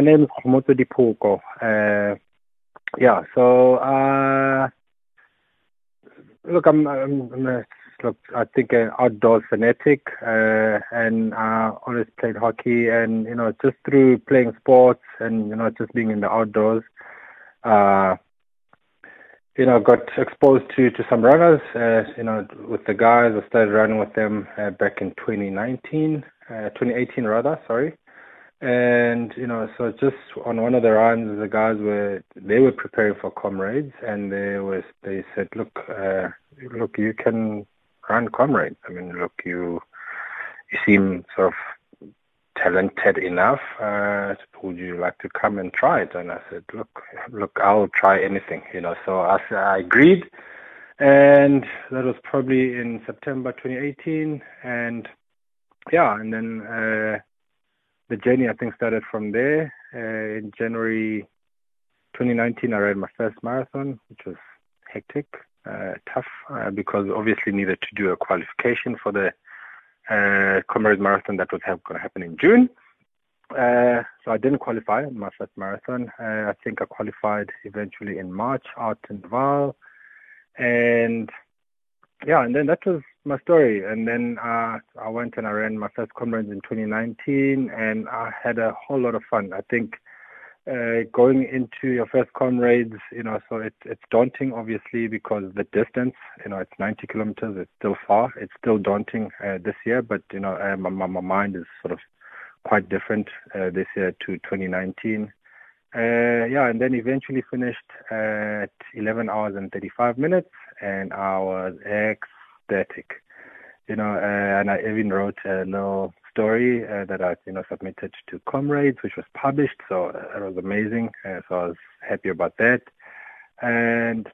My name is Kgomotso Diphoko. Uh, yeah, so uh, look, I'm, I'm, I'm a, look, I think an outdoor fanatic, uh, and I always played hockey, and you know, just through playing sports and you know, just being in the outdoors, uh, you know, got exposed to to some runners. Uh, you know, with the guys, I started running with them uh, back in 2019, uh, 2018 rather. Sorry. And you know, so just on one of the runs, the guys were they were preparing for comrades, and they was they said, look, uh, look, you can run comrades. I mean, look, you you seem sort of talented enough. Uh, would you like to come and try it? And I said, look, look, I'll try anything. You know, so I, I agreed, and that was probably in September 2018, and yeah, and then. Uh, the journey I think started from there. Uh, in January 2019, I ran my first marathon, which was hectic, uh, tough, uh, because obviously needed to do a qualification for the uh, Comrades Marathon that was going to happen in June. Uh, so I didn't qualify in my first marathon. Uh, I think I qualified eventually in March out in Vaal. And yeah, and then that was my story. And then uh, I went and I ran my first comrades in 2019, and I had a whole lot of fun. I think uh, going into your first comrades, you know, so it, it's daunting, obviously, because the distance, you know, it's 90 kilometers. It's still far. It's still daunting uh, this year, but you know, uh, my, my mind is sort of quite different uh, this year to 2019. Uh, yeah, and then eventually finished at 11 hours and 35 minutes, and I was You know, uh, and I even wrote a little story uh, that I, you know, submitted to Comrades, which was published. So uh, it was amazing. So I was happy about that. And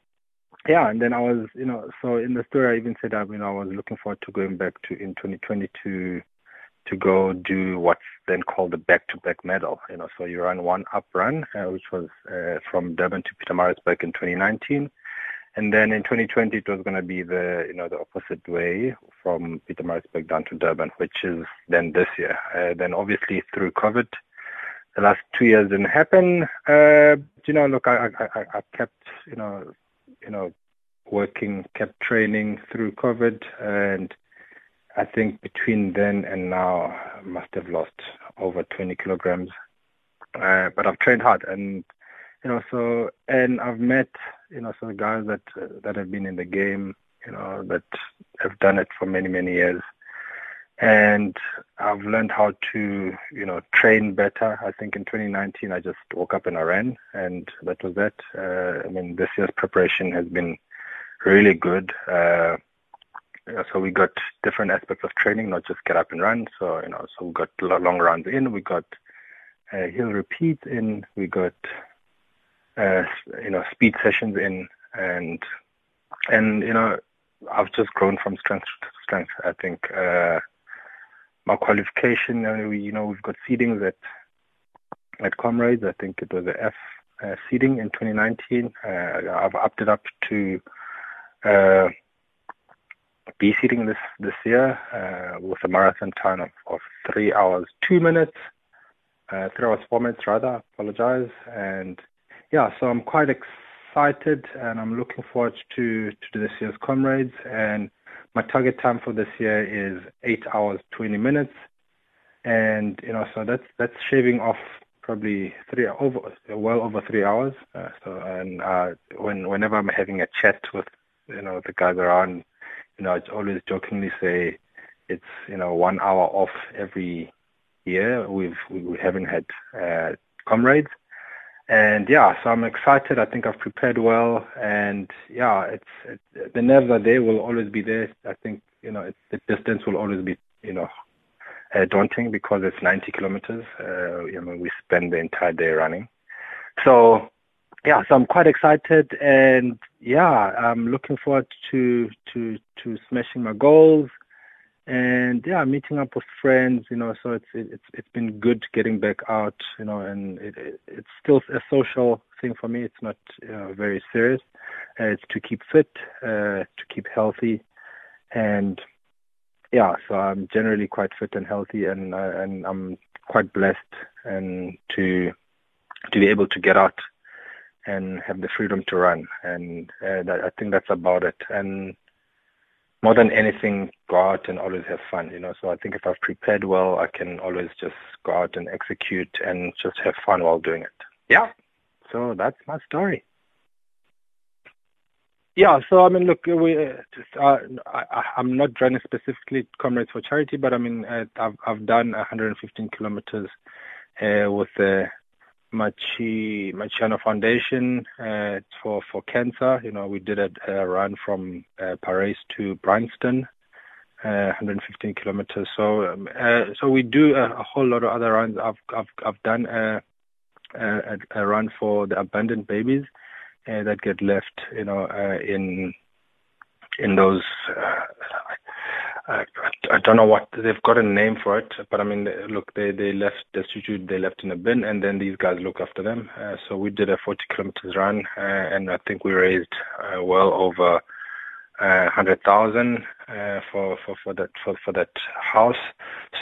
yeah, and then I was, you know, so in the story I even said, I, you know, I was looking forward to going back to in 2020 to to go do what's then called the back-to-back medal. You know, so you run one up run, uh, which was uh, from Durban to Pietermaritzburg in 2019, and then in 2020 it was going to be the you know the opposite way from Pietermaritzburg down to Durban, which is then this year. Uh, then obviously through COVID, the last two years didn't happen. Uh, you know, look, I, I, I kept you know you know working, kept training through COVID, and I think between then and now, I must have lost over 20 kilograms. Uh, but I've trained hard, and you know, so and I've met you know some guys that uh, that have been in the game, you know, that have done it for many many years, and I've learned how to you know train better. I think in 2019 I just woke up and I ran, and that was that. Uh, I mean, this year's preparation has been really good. Uh, so we got different aspects of training, not just get up and run. So you know, so we got long runs in, we got uh, hill repeats in, we got uh, you know speed sessions in, and and you know I've just grown from strength to strength. I think uh, my qualification, you know, we've got seedings at at Comrades. I think it was a F uh, seeding in 2019. Uh, I've upped it up to uh, B seeding this this year uh, with a marathon time of, of three hours two minutes, uh, three hours four minutes rather. Apologize, and yeah, so I'm quite excited and I'm looking forward to to this year's comrades. And my target time for this year is eight hours twenty minutes, and you know so that's that's shaving off probably three over well over three hours. Uh, so and uh, when whenever I'm having a chat with you know the guys around you know, I always jokingly say it's, you know, one hour off every year. We've, we haven't had uh, comrades. And yeah, so I'm excited. I think I've prepared well, and yeah, it's it, the nerves are there. Will always be there. I think you know it's, the distance will always be you know uh, daunting because it's 90 kilometers. Uh, you know, we spend the entire day running. So yeah, so I'm quite excited, and yeah, I'm looking forward to to to smashing my goals, and yeah, meeting up with friends. You know, so it's it's it's been good getting back out. You know, and it, it, it's still a social thing for me. It's not you know, very serious. Uh, it's to keep fit, uh, to keep healthy, and yeah, so I'm generally quite fit and healthy, and uh, and I'm quite blessed and to to be able to get out and have the freedom to run. And uh, that, I think that's about it. And more than anything, go out and always have fun, you know. So I think if I've prepared well, I can always just go out and execute and just have fun while doing it. Yeah. So that's my story. Yeah, so I mean, look, we, uh, uh, I, I'm not running specifically Comrades for Charity, but I mean, uh, I've, I've done 115 kilometers uh, with the Machi Machiano Foundation uh, for for cancer. You know, we did a, a run from uh, Parys to Bryanston, uh, 115 kilometers. So um, uh, so we do a, a, whole lot of other runs. I've I've I've done a, a, a run for the abandoned babies uh, that get left, you know, uh, in in those. I, I don't know what they've got a name for it, but I mean, look, they they left destitute, they left in a bin, and then these guys look after them. Uh, so we did a 40 kilometers run, uh, and I think we raised uh, well over uh, hundred thousand uh, for for for that for for that house.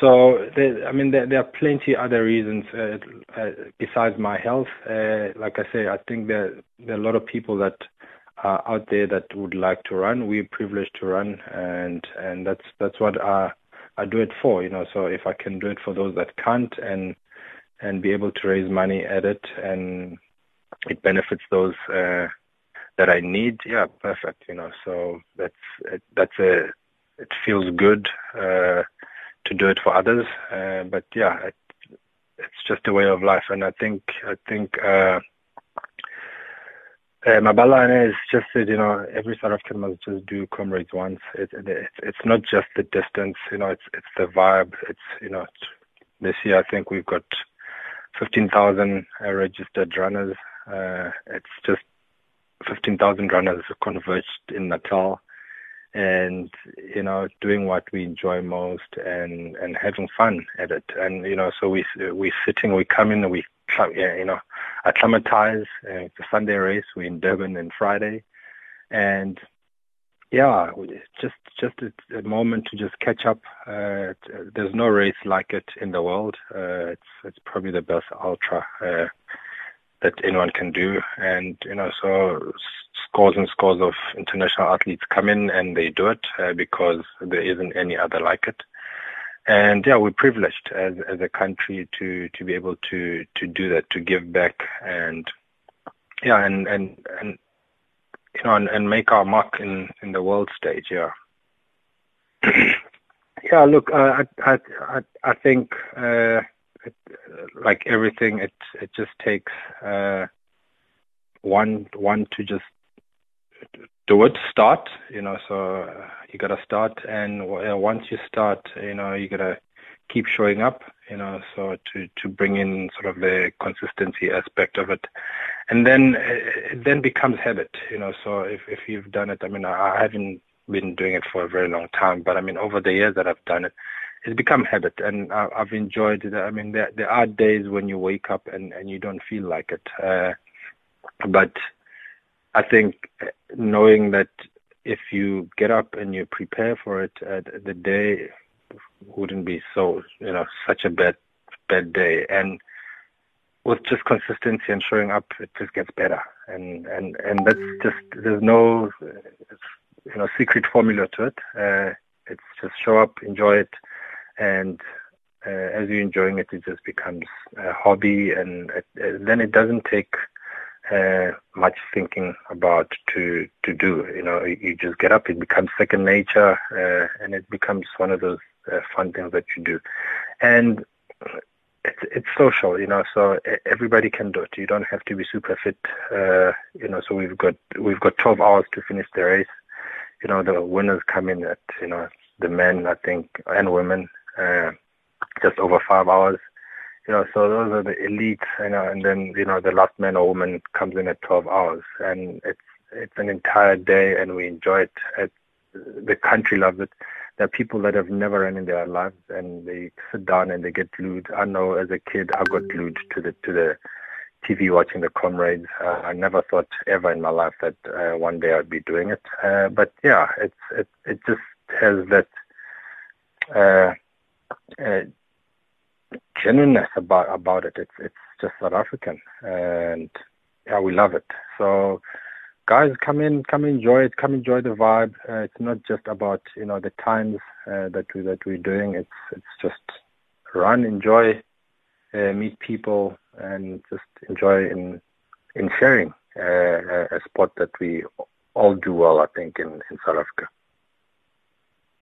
So there, I mean, there, there are plenty other reasons uh, uh, besides my health. Uh, like I say, I think there there are a lot of people that are out there that would like to run. We're privileged to run, and and that's that's what I I do it for. You know, so if I can do it for those that can't, and and be able to raise money at it, and it benefits those. Uh, that I need, yeah, perfect. You know, so that's that's a it feels good uh, to do it for others, uh, but yeah, it, it's just a way of life, and I think I think. Uh, uh, Mabala is just that you know every South African must just do comrades once. It, it, it's not just the distance, you know. It's it's the vibe. It's you know this year I think we've got 15,000 uh, registered runners. Uh, it's just 15,000 runners converged in Natal and you know doing what we enjoy most and and having fun at it and you know so we we're sitting we come in we you know acclimatize uh, it's a Sunday race we're in Durban and Friday and yeah just just a, a moment to just catch up uh, there's no race like it in the world uh, it's it's probably the best ultra uh, that anyone can do. And, you know, so scores and scores of international athletes come in and they do it uh, because there isn't any other like it. And yeah, we're privileged as, as a country to, to be able to, to do that, to give back and, yeah, and, and, and, you know, and, and make our mark in, in the world stage. Yeah. yeah, look, uh, I, I, I, think, uh, it, like everything, it it just takes uh, one one to just do it, start. You know, so uh, you gotta start, and uh, once you start, you know, you gotta keep showing up. You know, so to to bring in sort of the consistency aspect of it, and then it then becomes habit. You know, so if if you've done it, I mean, I, haven't been doing it for a very long time, but I mean, over the years that I've done it, it's become habit, and I, have enjoyed it. I mean, there, there are days when you wake up and, and you don't feel like it, uh, but I think knowing that if you get up and you prepare for it, uh, the day wouldn't be so you know such a bad bad day, and with just consistency and showing up, it just gets better, and and and that's just there's no you know secret formula to it. Uh, it's just show up, enjoy it, and uh, as you're enjoying it, it just becomes a hobby, and it, uh, then it doesn't take uh, much thinking about to to do. You know, you just get up, it becomes second nature, uh, and it becomes one of those uh, fun things that you do, and it's it's social. You know, so everybody can do it. You don't have to be super fit. Uh, you know, so we've got we've got 12 hours to finish the race. You know, the winners come in at you know the men, I think, and women uh, just over five hours. You know, so those are the elites, you know, and then you know the last man or woman comes in at 12 hours, and it's it's an entire day, and we enjoy it. It the country loves it. There are people that have never run in their lives, and they sit down and they get glued. I know as a kid, I got glued to the to the TV watching the comrades. Uh, I never thought ever in my life that uh, one day I'd be doing it. Uh, but yeah, it's it it just has that uh, uh, genuineness about about it. It's it's just South African, and yeah, we love it. So, guys, come in, come enjoy it, come enjoy the vibe. Uh, it's not just about you know the times uh, that we that we're doing. It's it's just run, enjoy, uh, meet people, and just enjoy in in sharing uh, a sport that we all do well. I think in in South Africa.